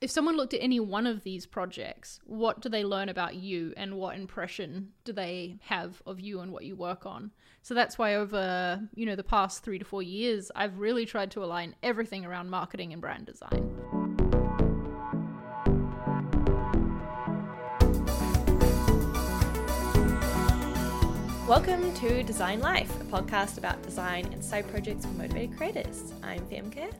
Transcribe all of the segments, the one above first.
if someone looked at any one of these projects, what do they learn about you and what impression do they have of you and what you work on? So that's why over, you know, the past 3 to 4 years, I've really tried to align everything around marketing and brand design. Welcome to Design Life, a podcast about design and side projects for motivated creators. I'm Femke.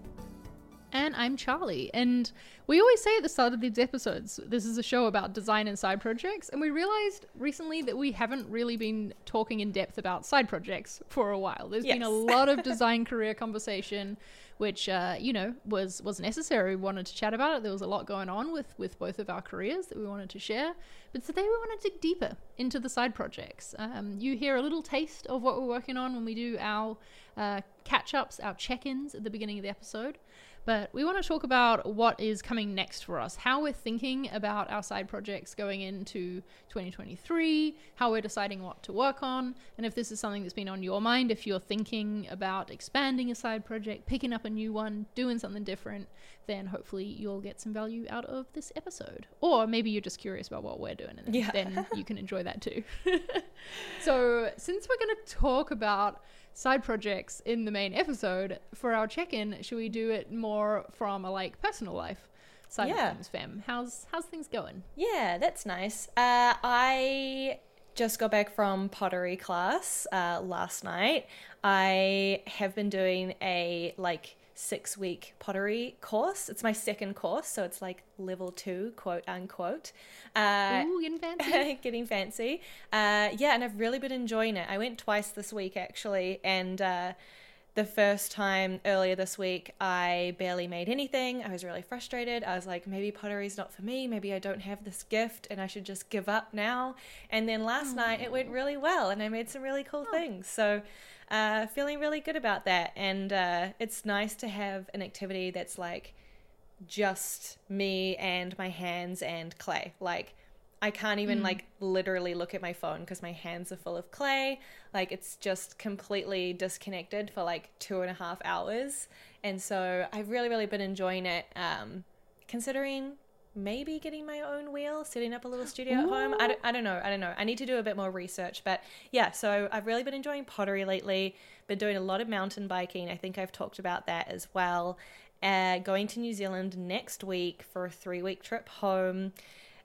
And I'm Charlie. And we always say at the start of these episodes, this is a show about design and side projects. And we realized recently that we haven't really been talking in depth about side projects for a while. There's yes. been a lot of design career conversation, which uh, you know was was necessary. We wanted to chat about it. There was a lot going on with with both of our careers that we wanted to share. But today we want to dig deeper into the side projects. Um, you hear a little taste of what we're working on when we do our uh, catch ups, our check ins at the beginning of the episode. But we want to talk about what is coming next for us, how we're thinking about our side projects going into 2023, how we're deciding what to work on, and if this is something that's been on your mind, if you're thinking about expanding a side project, picking up a new one, doing something different, then hopefully you'll get some value out of this episode. Or maybe you're just curious about what we're doing, and yeah. then you can enjoy that too. so, since we're going to talk about side projects in the main episode for our check-in should we do it more from a like personal life side yeah. of things Fem? How's how's things going? Yeah that's nice. Uh, i just got back from pottery class uh, last night. I have been doing a like six week pottery course. It's my second course, so it's like level two, quote unquote. Uh, Ooh, getting fancy. getting fancy. Uh, yeah, and I've really been enjoying it. I went twice this week actually, and uh, the first time earlier this week, I barely made anything. I was really frustrated. I was like, maybe pottery's not for me. Maybe I don't have this gift and I should just give up now. And then last night, it went really well and I made some really cool oh. things. So, uh, feeling really good about that. And uh, it's nice to have an activity that's like just me and my hands and clay. Like, I can't even mm. like literally look at my phone because my hands are full of clay. Like it's just completely disconnected for like two and a half hours. And so I've really, really been enjoying it. Um, considering maybe getting my own wheel, setting up a little studio Ooh. at home. I don't, I don't know. I don't know. I need to do a bit more research. But yeah, so I've really been enjoying pottery lately. Been doing a lot of mountain biking. I think I've talked about that as well. Uh, going to New Zealand next week for a three week trip home.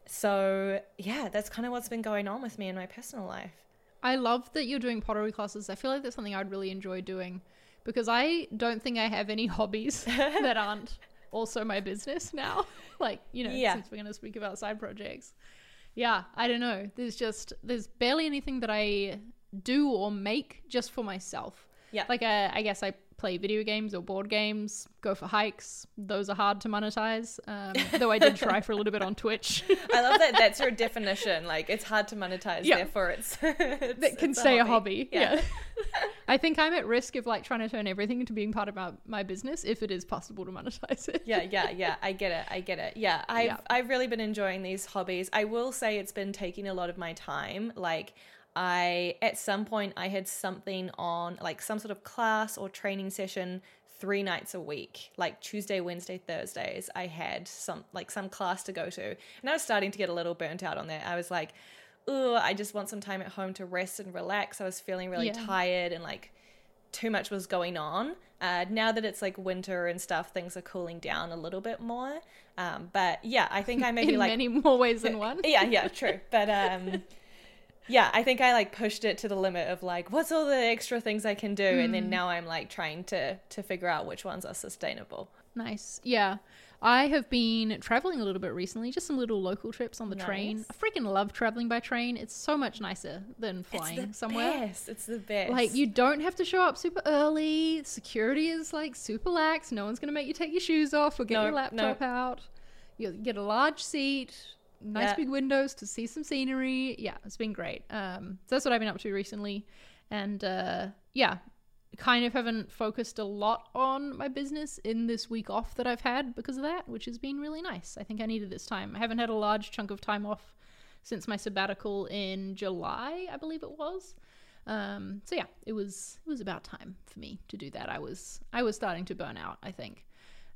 So yeah, that's kind of what's been going on with me in my personal life. I love that you're doing pottery classes. I feel like that's something I'd really enjoy doing because I don't think I have any hobbies that aren't also my business now. like, you know, yeah. since we're going to speak about side projects. Yeah, I don't know. There's just, there's barely anything that I do or make just for myself. Yeah. Like, uh, I guess I play video games or board games, go for hikes. Those are hard to monetize. Um, though I did try for a little bit on Twitch. I love that. That's your definition. Like, it's hard to monetize. Yeah. Therefore, it's, it's that can stay a hobby. A hobby. Yeah. yeah. I think I'm at risk of like trying to turn everything into being part of my, my business if it is possible to monetize it. yeah, yeah, yeah. I get it. I get it. Yeah, I've yeah. I've really been enjoying these hobbies. I will say it's been taking a lot of my time. Like I at some point I had something on like some sort of class or training session three nights a week like tuesday wednesday thursdays i had some like some class to go to. And i was starting to get a little burnt out on that. I was like oh i just want some time at home to rest and relax. I was feeling really yeah. tired and like too much was going on. Uh, now that it's like winter and stuff things are cooling down a little bit more. Um, but yeah i think i maybe In like many more ways than one. Yeah yeah true. But um yeah, I think I like pushed it to the limit of like, what's all the extra things I can do, mm. and then hmm. now I'm like trying to to figure out which ones are sustainable. Nice, yeah. I have been traveling a little bit recently, just some little local trips on the nice. train. I freaking love traveling by train. It's so much nicer than flying it's somewhere. Best. It's the best. Like you don't have to show up super early. Security is like super lax. No one's gonna make you take your shoes off or get your laptop out. You get a large seat nice yeah. big windows to see some scenery. Yeah, it's been great. Um, so that's what I've been up to recently, and uh, yeah, kind of haven't focused a lot on my business in this week off that I've had because of that, which has been really nice. I think I needed this time. I haven't had a large chunk of time off since my sabbatical in July, I believe it was. Um, so yeah, it was it was about time for me to do that. I was I was starting to burn out, I think.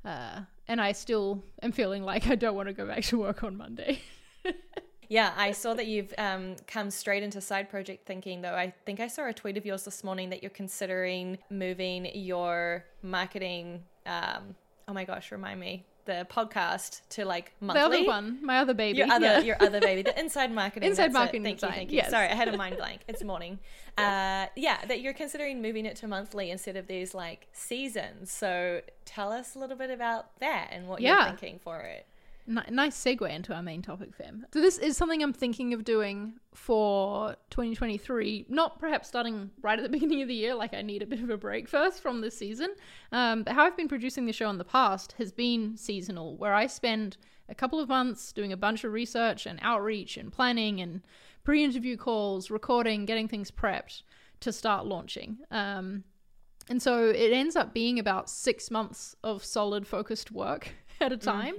Uh, and I still am feeling like I don't want to go back to work on Monday. Yeah, I saw that you've um, come straight into side project thinking, though. I think I saw a tweet of yours this morning that you're considering moving your marketing. Um, oh my gosh, remind me the podcast to like monthly. The other one, my other baby. Your other, yeah. your other baby, the inside marketing. Inside marketing It. Thank design, you, thank you. yes. Sorry, I had a mind blank. It's morning. Uh, yeah, that you're considering moving it to monthly instead of these like seasons. So tell us a little bit about that and what Yeah. you're thinking for it. Ni- nice segue into our main topic, Fem. So this is something I'm thinking of doing for 2023. Not perhaps starting right at the beginning of the year, like I need a bit of a break first from this season. Um, but how I've been producing the show in the past has been seasonal, where I spend a couple of months doing a bunch of research and outreach and planning and pre-interview calls, recording, getting things prepped to start launching. Um, and so it ends up being about six months of solid, focused work at a time.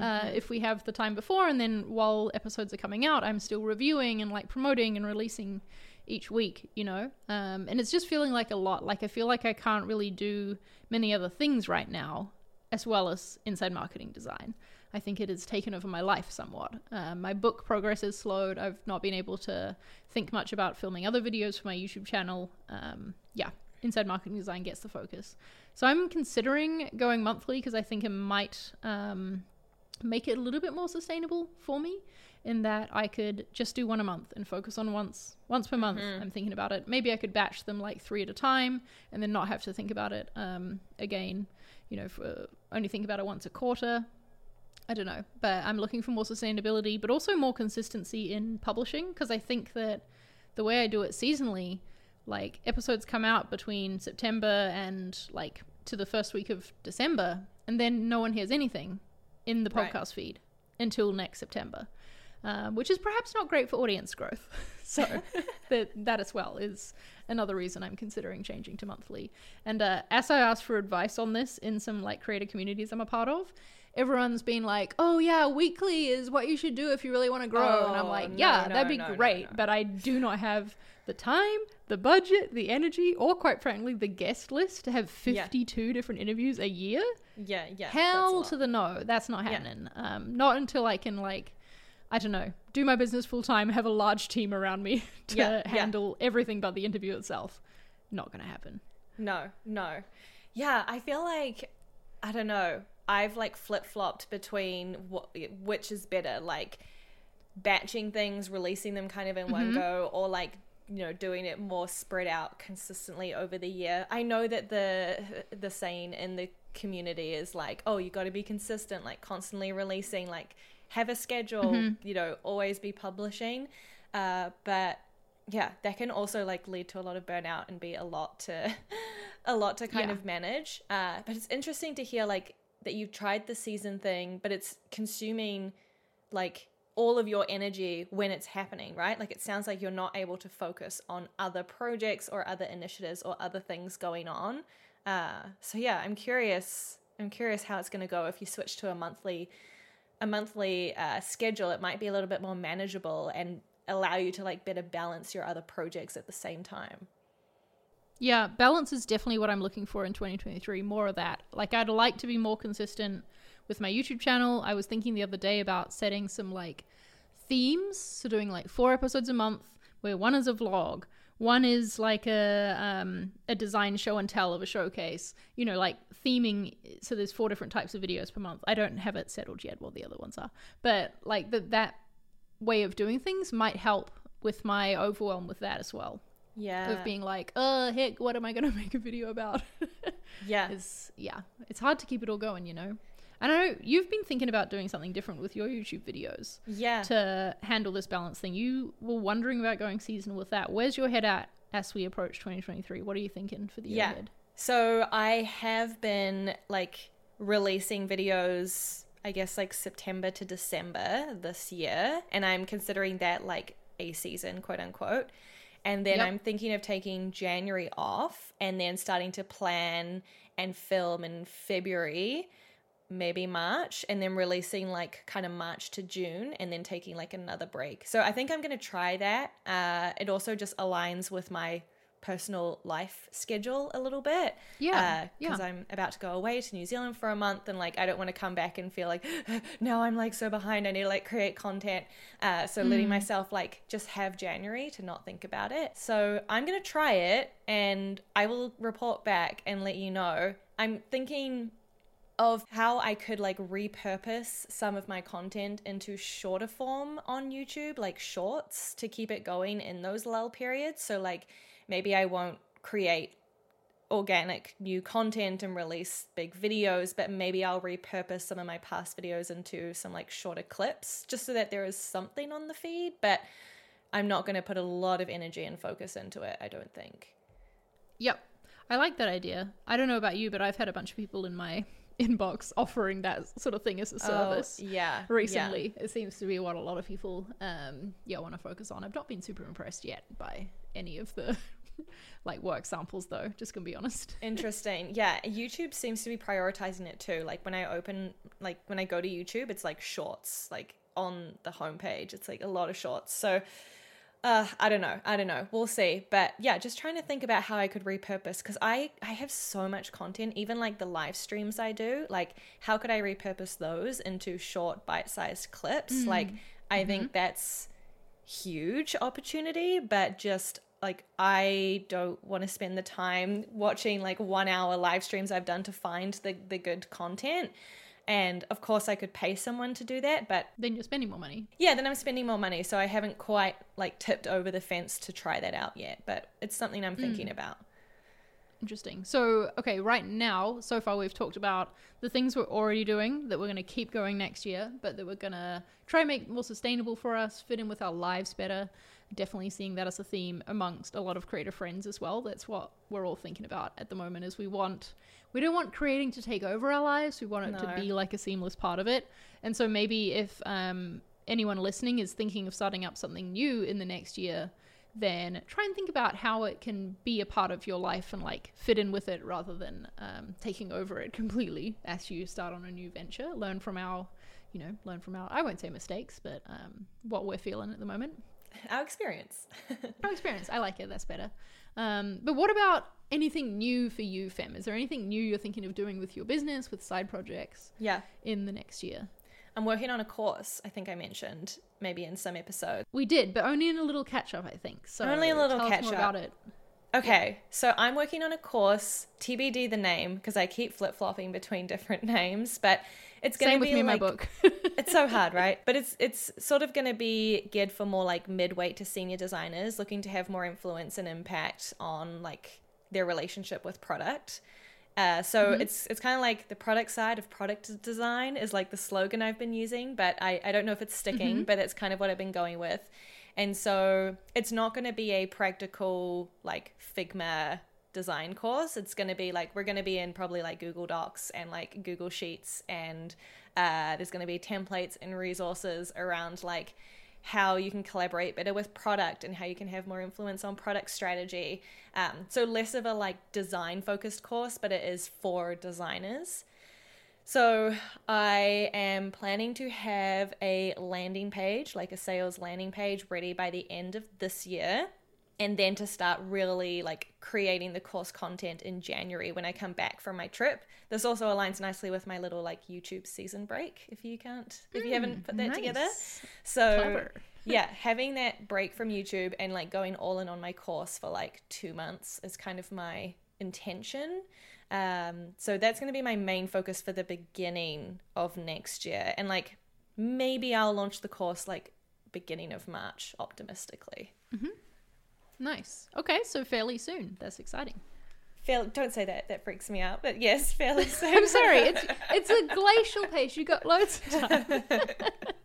Uh, if we have the time before, and then while episodes are coming out, I'm still reviewing and like promoting and releasing each week, you know? Um, and it's just feeling like a lot. Like I feel like I can't really do many other things right now, as well as inside marketing design. I think it has taken over my life somewhat. Um, my book progress is slowed. I've not been able to think much about filming other videos for my YouTube channel. Um, yeah, inside marketing design gets the focus. So I'm considering going monthly because I think it might um, make it a little bit more sustainable for me. In that I could just do one a month and focus on once once per month. I'm thinking about it. Maybe I could batch them like three at a time and then not have to think about it um, again. You know, for only think about it once a quarter. I don't know, but I'm looking for more sustainability, but also more consistency in publishing because I think that the way I do it seasonally, like episodes come out between September and like to the first week of December, and then no one hears anything in the Right. podcast feed until next September, um, which is perhaps not great for audience growth. so that that as well is another reason I'm considering changing to monthly. And uh, as I asked for advice on this in some like creator communities I'm a part of, everyone's been like, "Oh yeah, weekly is what you should do if you really want to grow." and I'm Oh, like, "Yeah, no, that'd be no, great," but I do not have the time, the budget, the energy, or quite frankly, the guest list to have Yeah. 52 different interviews a year. Yeah, yeah. Hell to the no, that's not Yeah. happening. Um, not until I can like, I don't know, do my business full time, have a large team around me to Yeah, yeah. handle everything but the interview itself. Not gonna happen. No, no. Yeah, I feel like I don't know. I've like flip flopped between what which is better, like batching things, releasing them kind of in one go, or like you know doing it more spread out consistently over the year. I know that the the saying in the community is like, oh, you got to be consistent, like constantly releasing, like have a schedule, you know, always be publishing. Uh, but yeah, that can also like lead to a lot of burnout and be a lot to a lot to kind Yeah. of manage. Uh, but it's interesting to hear like that you've tried the season thing, but it's consuming like all of your energy when it's happening, right? Like it sounds like you're not able to focus on other projects or other initiatives or other things going on. Uh, so yeah, I'm curious. I'm curious how it's going to go if you switch to a monthly a monthly uh, schedule. It might be a little bit more manageable and allow you to like better balance your other projects at the same time. Yeah, balance is definitely what I'm looking for in 2023. More of that. Like, I'd like to be more consistent with my YouTube channel. I was thinking the other day about setting some like themes. So, doing like four episodes a month, where one is a vlog, one is like a um, a design show and tell of a showcase. You know, like theming. So there's four different types of videos per month. I don't have it settled yet what the other ones are, but like that that way of doing things might help with my overwhelm with that as well Yeah. of being like, uh, heck, what am I going to make a video about? yeah. is yeah, it's hard to keep it all going, you know. And I know you've been thinking about doing something different with your YouTube videos Yeah. to handle this balance thing. You were wondering about going seasonal with that. Where's your head at as we approach 2023? What are you thinking for the year Yeah. ahead? So I have been like releasing videos, I guess like September to December this year, and I'm considering that like a season, quote unquote. And then Yep. I'm thinking of taking January off and then starting to plan and film in February, maybe March, and then releasing like kind of March to June and then taking like another break. So I think I'm going to try that. Uh, it also just aligns with my personal life schedule a little bit. Yeah, Because yeah. I'm about to go away to New Zealand for a month and like I don't want to come back and feel like now I'm like so behind. I need to like create content. Uh, so letting Mm. myself like just have January to not think about it. So I'm going to try it and I will report back and let you know. I'm thinking of how I could like repurpose some of my content into shorter form on YouTube, like shorts to keep it going in those lull periods. So, like, maybe I won't create organic new content and release big videos, but maybe I'll repurpose some of my past videos into some like shorter clips just so that there is something on the feed. But I'm not going to put a lot of energy and focus into it, I don't think. Yep. I like that idea. I don't know about you, but I've had a bunch of people in my inbox offering that sort of thing as a service. Oh, yeah. recently. It seems to be what a lot of people, um, yeah, want to focus on. I've not been super impressed yet by any of the like work samples, though. Just gonna be honest. Interesting. Yeah, YouTube seems to be prioritizing it too. Like when I open, like when I go to YouTube, it's like shorts, like on the homepage. It's like a lot of shorts. So, uh, I don't know. I don't know. We'll see. But yeah, just trying to think about how I could repurpose because I I have so much content. Even like the live streams I do, like how could I repurpose those into short bite-sized clips? Like I think that's huge opportunity, but just like I don't want to spend the time watching like one hour live streams I've done to find the, the good content. And of course I could pay someone to do that, but Then you're spending more money. yeah, then I'm spending more money. So I haven't quite like tipped over the fence to try that out yet, but it's something I'm hmm. thinking about. Interesting. So, okay, right now, so far we've talked about the things we're already doing that we're going to keep going next year, but that we're going to try and make more sustainable for us, fit in with our lives better. Definitely seeing that as a theme amongst a lot of creator friends as well. That's what we're all thinking about at the moment is we want we don't want creating to take over our lives. We want it No. to be like a seamless part of it. And so maybe if um, anyone listening is thinking of starting up something new in the next year, then try and think about how it can be a part of your life and like fit in with it rather than um, taking over it completely as you start on a new venture. Learn from our, you know, learn from our, I won't say mistakes, but um, what we're feeling at the moment. Our experience. Our experience. I like it. That's better. Um, but what about anything new for you, Fem? Is there anything new you're thinking of doing with your business, with side projects yeah. in the next year? I'm working on a course, I think I mentioned, maybe in some episode. We did, but only in a little catch up, I think. So Only a little catch up. about it. Okay, so I'm working on a course, TBD the name, because I keep flip flopping between different names, but it's going Same to with be me in my like book. it's so hard, right? But it's it's sort of going to be geared for more like midweight to senior designers looking to have more influence and impact on like their relationship with product. Uh, so it's it's kind of like the product side of product design is like the slogan I've been using, but I, I don't know if it's sticking, but it's kind of what I've been going with. And so it's not going to be a practical like Figma design course. It's going to be like we're going to be in probably like Google Docs and like Google Sheets, and uh, there's going to be templates and resources around like how you can collaborate better with product and how you can have more influence on product strategy. Um, so less of a like design focused course, but it is for designers. So I am planning to have a landing page, like a sales landing page, ready by the end of this year. And then to start really like creating the course content in January when I come back from my trip. This also aligns nicely with my little like YouTube season break. If you can't, if you haven't mm, put that together, so yeah, having that break from YouTube and like going all in on my course for like two months is kind of my intention. Um, so that's going to be my main focus for the beginning of next year, and like maybe I'll launch the course like beginning of March, optimistically. Mm-hmm. Nice. Okay, so fairly soon. That's exciting. Fair, don't say that; that freaks me out. But yes, fairly soon. I'm sorry. It's it's a glacial pace. You got loads of time.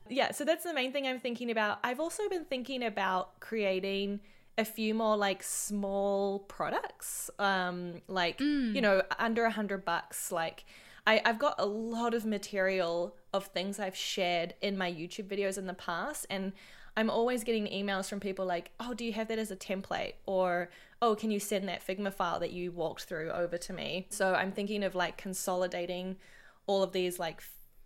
yeah, so that's the main thing I'm thinking about. I've also been thinking about creating a few more like small products, um, like you know, under a hundred bucks. Like, I, I've got a lot of material of things I've shared in my YouTube videos in the past, and I'm always getting emails from people like, "Oh, do you have that as a template?" or "Oh, can you send that Figma file that you walked through over to me?" So I'm thinking of like consolidating all of these like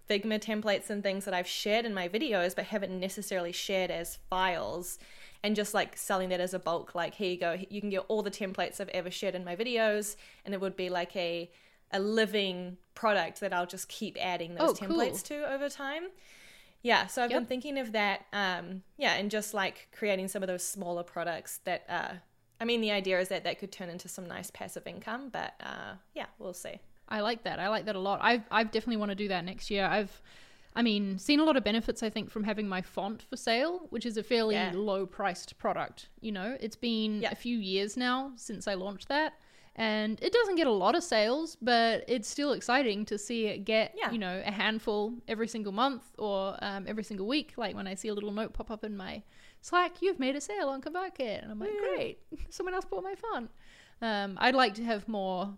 Figma templates and things that I've shared in my videos, but haven't necessarily shared as files. And just like selling that as a bulk, like here you go, you can get all the templates I've ever shared in my videos, and it would be like a a living product that I'll just keep adding those Oh, cool. templates to over time. Yeah, so I've been thinking of that. Um, yeah, and just like creating some of those smaller products that. Uh, I mean, the idea is that that could turn into some nice passive income, but uh, yeah, we'll see. I like that. I like that a lot. i've I definitely want to do that next year. I've I mean, seen a lot of benefits I think from having my font for sale, which is a fairly Yeah. low priced product, you know. It's been Yeah. a few years now since I launched that. And it doesn't get a lot of sales, but it's still exciting to see it get, Yeah. you know, a handful every single month or um, every single week. Like when I see a little note pop up in my Slack, you've made a sale on ConvertKit. And I'm like, great, someone else bought my font. Um, I'd like to have more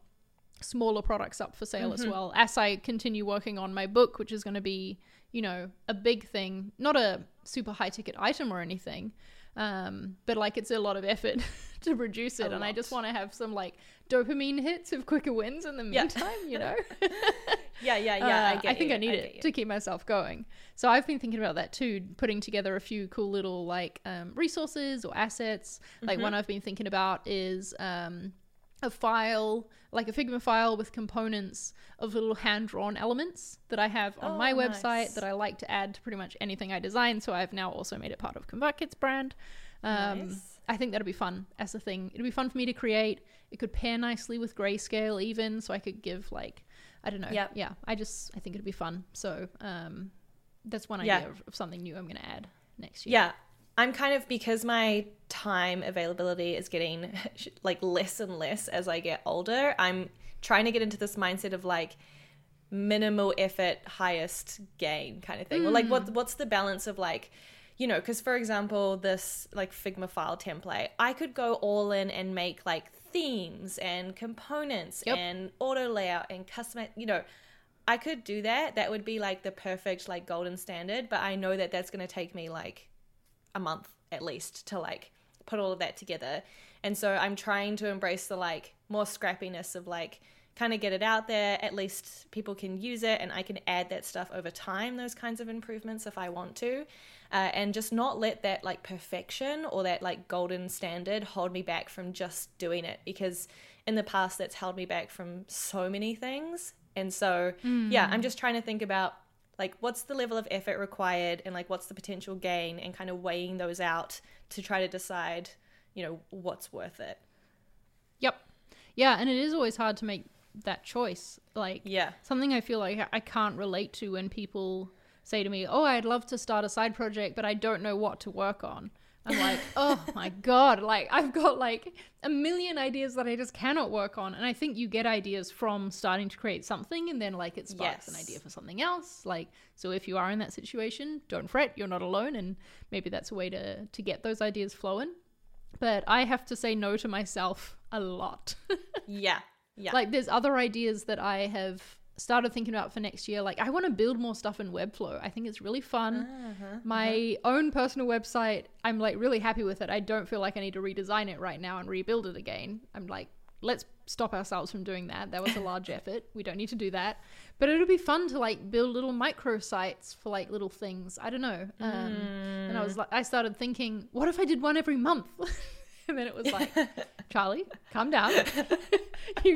smaller products up for sale as well as I continue working on my book, which is going to be, you know, a big thing, not a super high ticket item or anything, um, but like it's a lot of effort to produce it, A and I just want to have some like dopamine hits of quicker wins in the Yeah. meantime, you know. Yeah, yeah, yeah. I Uh, get think you, I need get it you. to keep myself going. So I've been thinking about that too, putting together a few cool little like um, resources or assets. Like Mm-hmm. one I've been thinking about is um, a file, like a Figma file with components of little hand drawn elements that I have on Oh, my nice. website that I like to add to pretty much anything I design. So I've now also made it part of ConvertKit's brand. Um, Nice. I think that'll be fun as a thing. It'll be fun for me to create. It could pair nicely with grayscale even, so I could give like I don't know. Yep. Yeah, I just I think it'd be fun. So um, that's one Yeah. idea of, of something new I'm going to add next year. Yeah. I'm kind of because my time availability is getting like less and less as I get older. I'm trying to get into this mindset of like minimal effort, highest gain kind of thing. Or like what mm. what's the balance of like you know, because for example, this like Figma file template, I could go all in and make like themes and components Yep. and auto layout and custom, you know, I could do that. That would be like the perfect like golden standard, but I know that that's going to take me like a month at least to like put all of that together. And so I'm trying to embrace the like more scrappiness of like kind of get it out there. At least people can use it and I can add that stuff over time, those kinds of improvements if I want to. Uh, and just not let that like perfection or that like golden standard hold me back from just doing it because in the past that's held me back from so many things. And so, yeah, I'm just trying to think about like what's the level of effort required and like what's the potential gain and kind of weighing those out to try to decide you know what's worth it Yep. Yeah, and it is always hard to make that choice. Like yeah something I feel like I can't relate to when people say to me, "Oh, I'd love to start a side project, but I don't know what to work on." I'm like, "Oh my god, like I've got like a million ideas that I just cannot work on." And I think you get ideas from starting to create something and then like it sparks an idea for something else. Like so if you are in that situation, don't fret, you're not alone and maybe that's a way to to get those ideas flowing. But I have to say no to myself a lot. yeah yeah like there's other ideas that I have started thinking about for next year. Like I want to build more stuff in Webflow. I think it's really fun. Uh-huh, My own personal website, I'm like really happy with it. I don't feel like I need to redesign it right now and rebuild it again. I'm like, let's stop ourselves from doing that. That was a large effort. We don't need to do that. But it'll be fun to like build little micro sites for like little things. I don't know. Um, And I was like, I started thinking, what if I did one every month? and then it was like, Charlie, calm down. you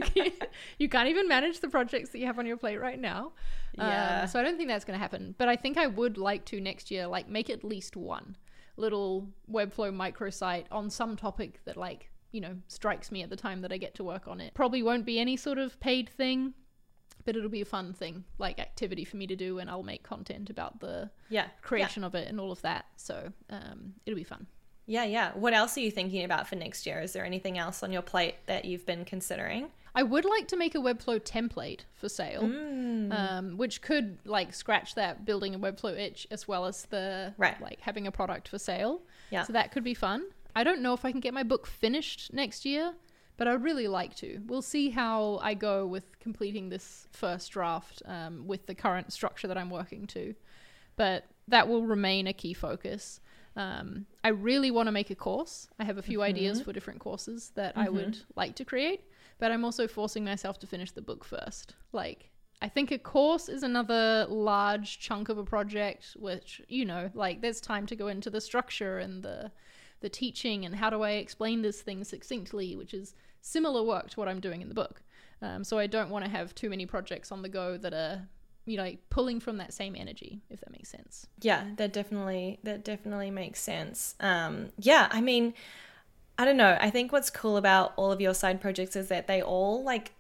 you can't even manage the projects that you have on your plate right now. Yeah. Um, so I don't think that's going to happen. But I think I would like to next year, like make at least one little Webflow microsite on some topic that like you know strikes me at the time that I get to work on it. Probably won't be any sort of paid thing. But it'll be a fun thing, like activity for me to do, and I'll make content about the yeah creation of it and all of that. So um, it'll be fun. yeah yeah what else are you thinking about for next year is there anything else on your plate that you've been considering I would like to make a Webflow template for sale, Mm. um, which could like scratch that building a Webflow itch as well as the Right. like having a product for sale. Yeah. So that could be fun. I don't know if I can get my book finished next year, but I'd really like to. We'll see how I go with completing this first draft um, with the current structure that I'm working to. But that will remain a key focus. Um, I really want to make a course. I have a few ideas for different courses that I would like to create, but I'm also forcing myself to finish the book first. Like, I think a course is another large chunk of a project, which you know, like there's time to go into the structure and the the teaching and how do I explain this thing succinctly, which is similar work to what I'm doing in the book. Um, so I don't want to have too many projects on the go that are you know pulling from that same energy if that makes sense yeah that definitely that definitely makes sense um yeah i mean i don't know i think what's cool about all of your side projects is that they all like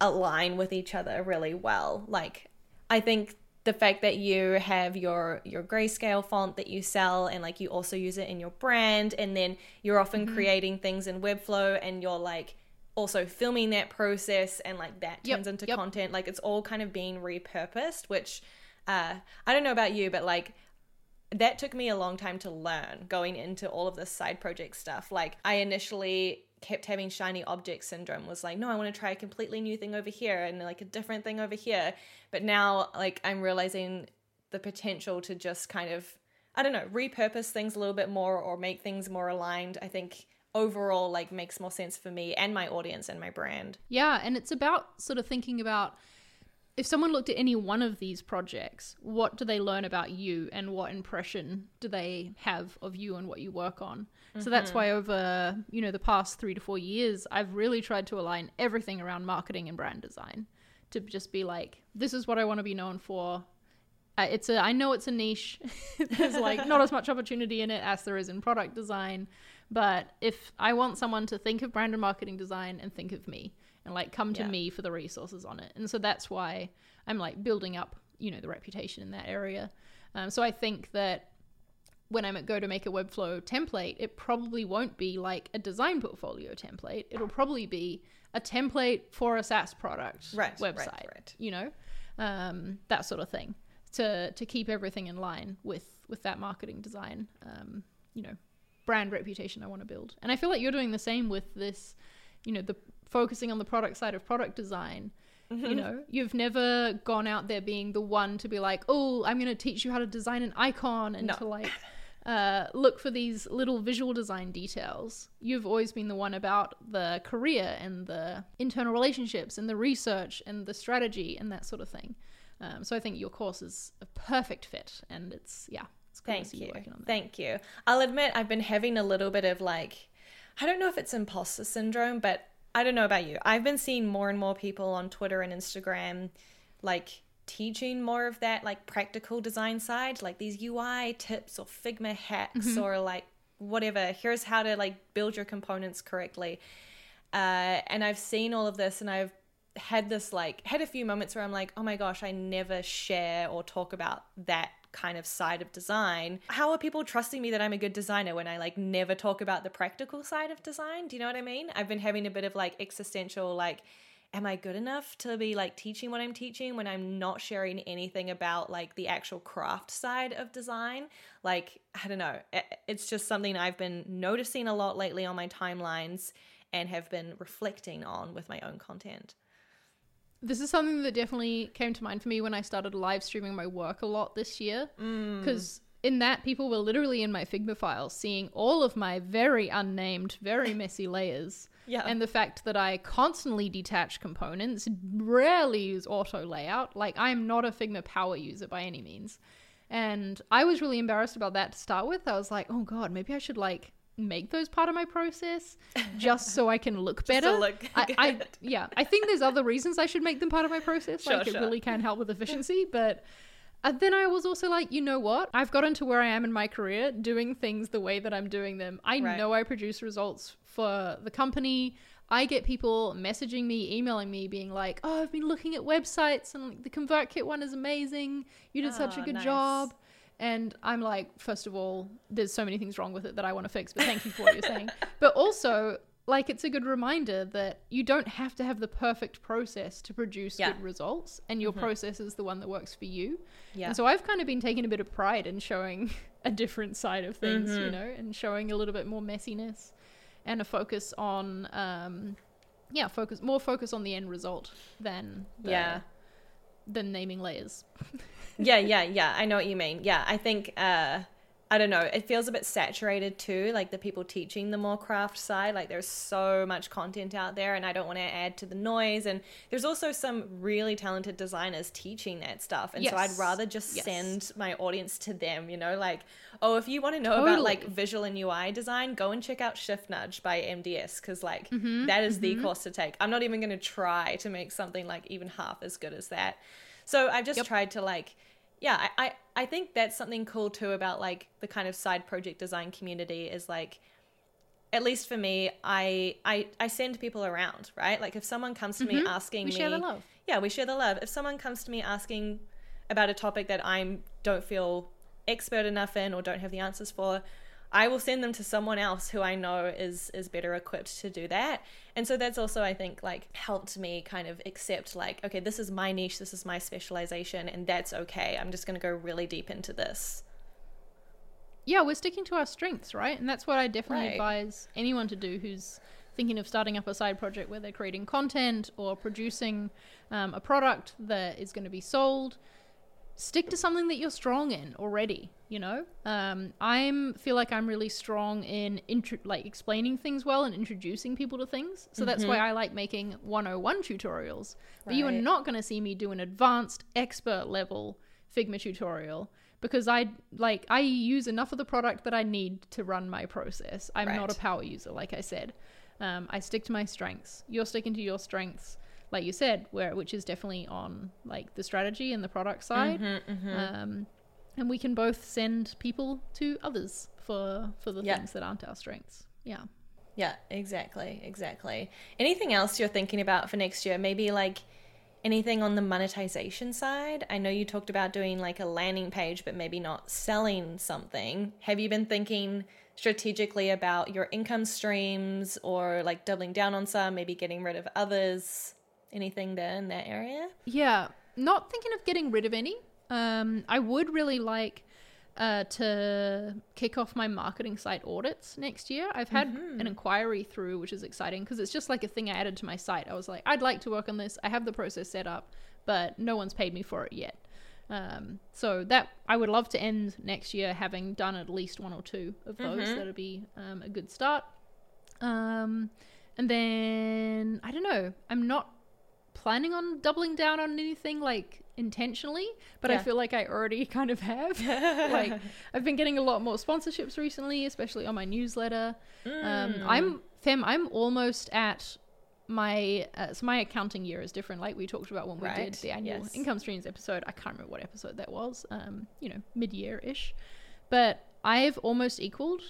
align with each other really well like i think the fact that you have your your grayscale font that you sell and like you also use it in your brand and then you're often mm-hmm. creating things in webflow and you're like also filming that process and like that turns yep, into yep. content like it's all kind of being repurposed which uh i don't know about you but like that took me a long time to learn going into all of this side project stuff like i initially kept having shiny object syndrome was like no i want to try a completely new thing over here and like a different thing over here but now like i'm realizing the potential to just kind of i don't know repurpose things a little bit more or make things more aligned i think overall like makes more sense for me and my audience and my brand. Yeah, and it's about sort of thinking about if someone looked at any one of these projects, what do they learn about you and what impression do they have of you and what you work on? Mm-hmm. So that's mm-hmm. why over, you know, the past 3 to 4 years, I've really tried to align everything around marketing and brand design to just be like this is what I want to be known for. Uh, it's a I know it's a niche. There's like not as much opportunity in it as there is in product design but if I want someone to think of brand and marketing design and think of me and like come to yeah. me for the resources on it. And so that's why I'm like building up, you know, the reputation in that area. Um, so I think that when I'm at Go to make a Webflow template, it probably won't be like a design portfolio template. It'll probably be a template for a SaaS product right, website, right, right. you know, um, that sort of thing to to keep everything in line with with that marketing design, um, you know, brand reputation I want to build. And I feel like you're doing the same with this, you know, the focusing on the product side of product design. Mm-hmm. You know, you've never gone out there being the one to be like, oh, I'm going to teach you how to design an icon and no. to like uh, look for these little visual design details. You've always been the one about the career and the internal relationships and the research and the strategy and that sort of thing. Um, so I think your course is a perfect fit, and it's yeah, it's cool Thank you. Working on that. Thank you. I'll admit I've been having a little bit of like, I don't know if it's imposter syndrome, but I don't know about you. I've been seeing more and more people on Twitter and Instagram like teaching more of that like practical design side, like these UI tips or Figma hacks mm-hmm. or like whatever. Here's how to like build your components correctly. Uh, and I've seen all of this and I've had this like had a few moments where I'm like, oh my gosh, I never share or talk about that kind of side of design. How are people trusting me that I'm a good designer when I like never talk about the practical side of design? Do you know what I mean? I've been having a bit of like existential like am I good enough to be like teaching what I'm teaching when I'm not sharing anything about like the actual craft side of design? Like, I don't know. It's just something I've been noticing a lot lately on my timelines and have been reflecting on with my own content this is something that definitely came to mind for me when I started live streaming my work a lot this year. Because mm. in that, people were literally in my Figma files seeing all of my very unnamed, very messy layers. Yeah. And the fact that I constantly detach components, rarely use auto layout. Like, I'm not a Figma power user by any means. And I was really embarrassed about that to start with. I was like, oh God, maybe I should like make those part of my process just so I can look better. look I, I, yeah, I think there's other reasons I should make them part of my process. Sure, like sure. it really can help with efficiency, but uh, then I was also like, you know what? I've gotten to where I am in my career doing things the way that I'm doing them. I right. know I produce results for the company. I get people messaging me, emailing me, being like, "Oh, I've been looking at websites and like, the ConvertKit one is amazing. You did oh, such a good nice. job." And I'm like, first of all, there's so many things wrong with it that I want to fix, but thank you for what you're saying. But also, like, it's a good reminder that you don't have to have the perfect process to produce yeah. good results, and your mm-hmm. process is the one that works for you. Yeah. And so I've kind of been taking a bit of pride in showing a different side of things, mm-hmm. you know, and showing a little bit more messiness and a focus on, um, yeah, focus more focus on the end result than the, yeah than naming layers. yeah, yeah, yeah. I know what you mean. Yeah, I think uh, I don't know, it feels a bit saturated too, like the people teaching the more craft side. Like there's so much content out there, and I don't want to add to the noise. And there's also some really talented designers teaching that stuff. And so I'd rather just Yes. send my audience to them, you know, like, oh, if you want to know Totally. about like visual and UI design, go and check out Shift Nudge by MDS because like Mm-hmm, that is the course to take. I'm not even going to try to make something like even half as good as that. So I've just Yep. tried to like yeah, I, I, I think that's something cool too about like the kind of side project design community is like at least for me, I I, I send people around, right? Like if someone comes to me asking Mm-hmm. We me share the love. Yeah, we share the love. If someone comes to me asking about a topic that I don't feel expert enough in or don't have the answers for, I will send them to someone else who I know is is better equipped to do that. And so that's also I think like helped me kind of accept like okay, this is my niche, this is my specialization and that's okay. I'm just going to go really deep into this. yeah, we're sticking to our strengths, right? And that's what I definitely Right. advise anyone to do who's thinking of starting up a side project where they're creating content or producing um, a product that is going to be sold. Stick to something that you're strong in already. You know, um, I'm feel like I'm really strong in intro- like explaining things well and introducing people to things. So that's why I like making 101 tutorials. But you are not going to see me do an advanced expert level Figma tutorial because I like I use enough of the product that I need to run my process. I'm not a power user, like I said. Um, I stick to my strengths. You're sticking to your strengths, like you said, where which is definitely on like the strategy and the product side. Mm-hmm, Um, and we can both send people to others for for the Yeah. things that aren't our strengths. Yeah. Yeah, exactly, exactly. Anything else you're thinking about for next year? Maybe like anything on the monetization side? I know you talked about doing like a landing page, but maybe not selling something. Have you been thinking strategically about your income streams or like doubling down on some, maybe getting rid of others? Anything there in that area? Yeah, not thinking of getting rid of any. Um, I would really like uh, to kick off my marketing site audits next year. I've had an inquiry through, which is exciting because it's just like a thing I added to my site. I was like, I'd like to work on this. I have the process set up, but no one's paid me for it yet. Um, so that I would love to end next year having done at least one or two of those. That'd be um, a good start. Um, and then I don't know. I'm not planning on doubling down on anything like intentionally, but I feel like I already kind of have. like I've been getting a lot more sponsorships recently, especially on my newsletter. Um, Mm. I'm fem. I'm almost at my uh, so my accounting year is different. Like we talked about when we did the annual yes. income streams episode. I can't remember what episode that was. Um, you know, mid year ish, but I've almost equaled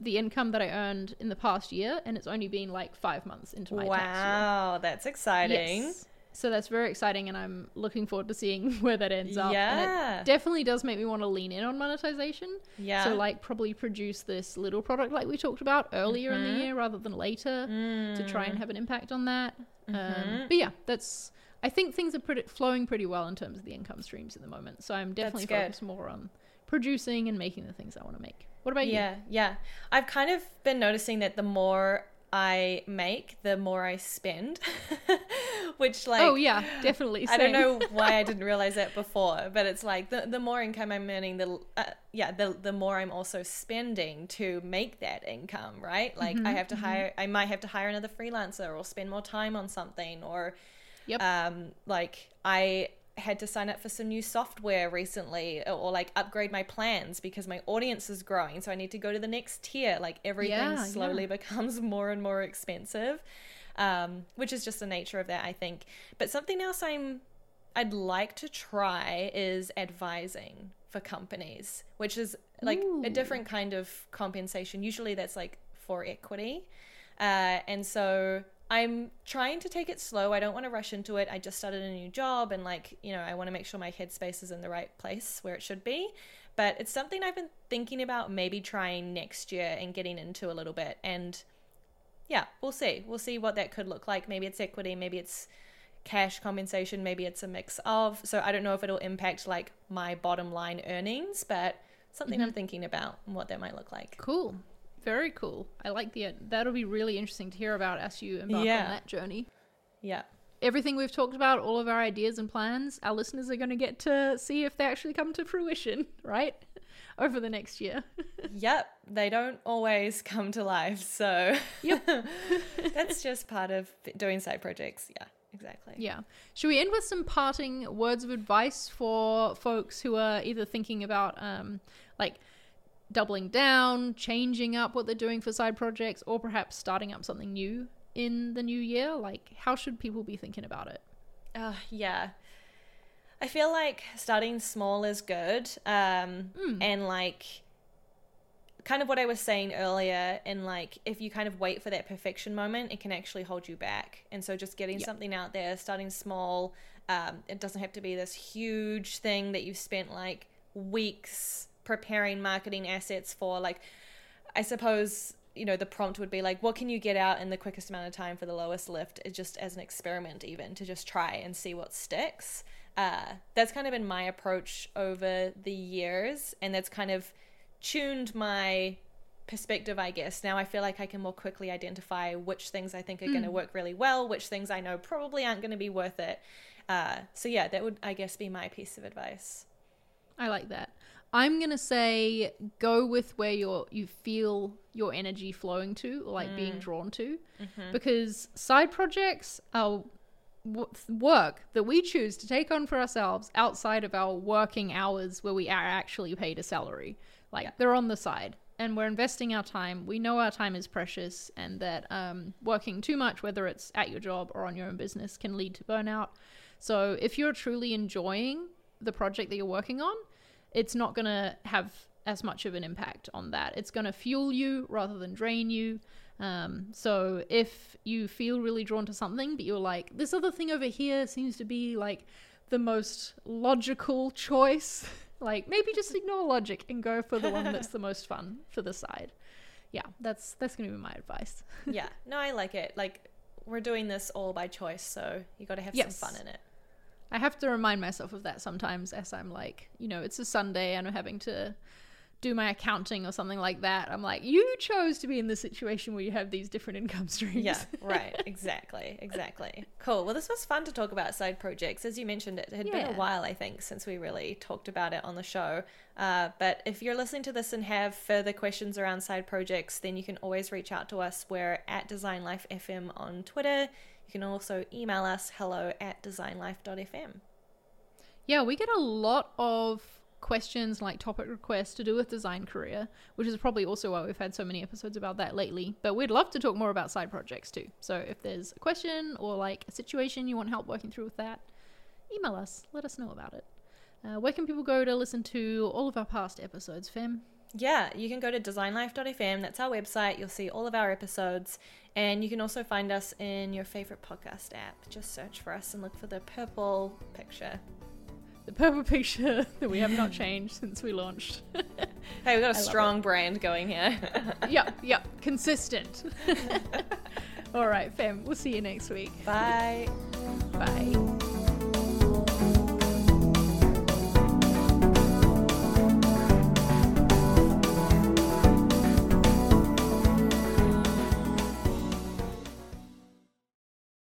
the income that I earned in the past year, and it's only been like five months into my tax year. Wow, that's exciting. Yes. So that's very exciting, and I'm looking forward to seeing where that ends up. And Yeah. it definitely does make me want to lean in on monetization. Yeah. So, like, probably produce this little product like we talked about earlier in Mm-hmm. the year rather than later to try Mm. and have an impact on that. Mm-hmm. Um, but yeah, that's. I think things are pretty, flowing pretty well in terms of the income streams at the moment. So I'm definitely good. focused more on producing and making the things I want to make. What about you? Yeah, yeah. I've kind of been noticing that the more I make, the more I spend. Which like oh yeah, definitely. I don't know why I didn't realize that before, but it's like the the more income I'm earning, the uh, yeah, the the more I'm also spending to make that income, right? Like Mm-hmm, I have to hire I might have to hire another freelancer or spend more time on something or Yep. um like I had to sign up for some new software recently or, or, like upgrade my plans because my audience is growing so I need to go to the next tier like everything Yeah, yeah. slowly becomes more and more expensive um, which is just the nature of that I think but something else I'm I'd like to try is advising for companies which is like a different kind of compensation usually that's like for equity uh, and so I'm trying to take it slow. I don't want to rush into it. I just started a new job and like, you know, I want to make sure my headspace is in the right place where it should be. But it's something I've been thinking about maybe trying next year and getting into a little bit. And yeah, we'll see. We'll see what that could look like. Maybe it's equity, maybe it's cash compensation, maybe it's a mix of. So I don't know if it'll impact like my bottom line earnings, but something I'm mm-hmm. thinking about and what that might look like. Cool. Very cool. I like the that'll be really interesting to hear about as you embark Yeah. on that journey. Yeah. Everything we've talked about, all of our ideas and plans, our listeners are going to get to see if they actually come to fruition, right? Over the next year. yep, they don't always come to life. So, Yep. that's just part of doing side projects. Yeah, exactly. Yeah. Should we end with some parting words of advice for folks who are either thinking about um, like doubling down, changing up what they're doing for side projects, or perhaps starting up something new in the new year? Like, how should people be thinking about it? Uh, yeah. I feel like starting small is good. Um, And like, kind of what I was saying earlier, and like, if you kind of wait for that perfection moment, it can actually hold you back. And so, just getting Yeah. something out there, starting small, um, it doesn't have to be this huge thing that you've spent like weeks preparing marketing assets for. Like, I suppose you know the prompt would be like what can you get out in the quickest amount of time for the lowest lift? It's just as an experiment even to just try and see what sticks. Uh, that's kind of been my approach over the years and that's kind of tuned my perspective i guess. Now i feel like i can more quickly identify which things i think are going to work really well which things i know probably aren't going to be worth it. Uh, so yeah that would i guess be my piece of advice. I like that. I'm gonna say go with where your you feel your energy flowing to, or like being drawn to, because side projects are w- work that we choose to take on for ourselves outside of our working hours, where we are actually paid a salary. Like Yeah. they're on the side, and we're investing our time. We know our time is precious, and that um, working too much, whether it's at your job or on your own business, can lead to burnout. So if you're truly enjoying the project that you're working on, it's not going to have as much of an impact on that. It's going to fuel you rather than drain you. Um, so if you feel really drawn to something, but you're like, this other thing over here seems to be like the most logical choice, like maybe just ignore logic and go for the one that's the most fun for the side. Yeah, that's that's going to be my advice. yeah no i like it like we're doing this all by choice so you got to have Yes. some fun in it I have to remind myself of that sometimes as I'm like, you know, it's a Sunday and I'm having to do my accounting or something like that. I'm like, you chose to be in the situation where you have these different income streams. Yeah, right. Exactly. Exactly. Cool. Well, this was fun to talk about side projects. As you mentioned, it had been a while, I think, since we really talked about it on the show. Uh, but if you're listening to this and have further questions around side projects, then you can always reach out to us. We're at Design Life FM on Twitter. You can also email us hello at designlife.fm. Yeah, we get a lot of questions like topic requests to do with design career, which is probably also why we've had so many episodes about that lately. But we'd love to talk more about side projects too. So if there's a question or like a situation you want help working through with that, email us. Let us know about it. Uh, where can people go to listen to all of our past episodes, Fem? Yeah, you can go to designlife.fm. That's our website. You'll see all of our episodes. And you can also find us in your favorite podcast app. Just search for us and look for the purple picture. The purple picture that we have not changed since we launched. Hey, we've got a I strong brand going here. yep, yep, consistent. all right, fam, we'll see you next week. Bye. Bye.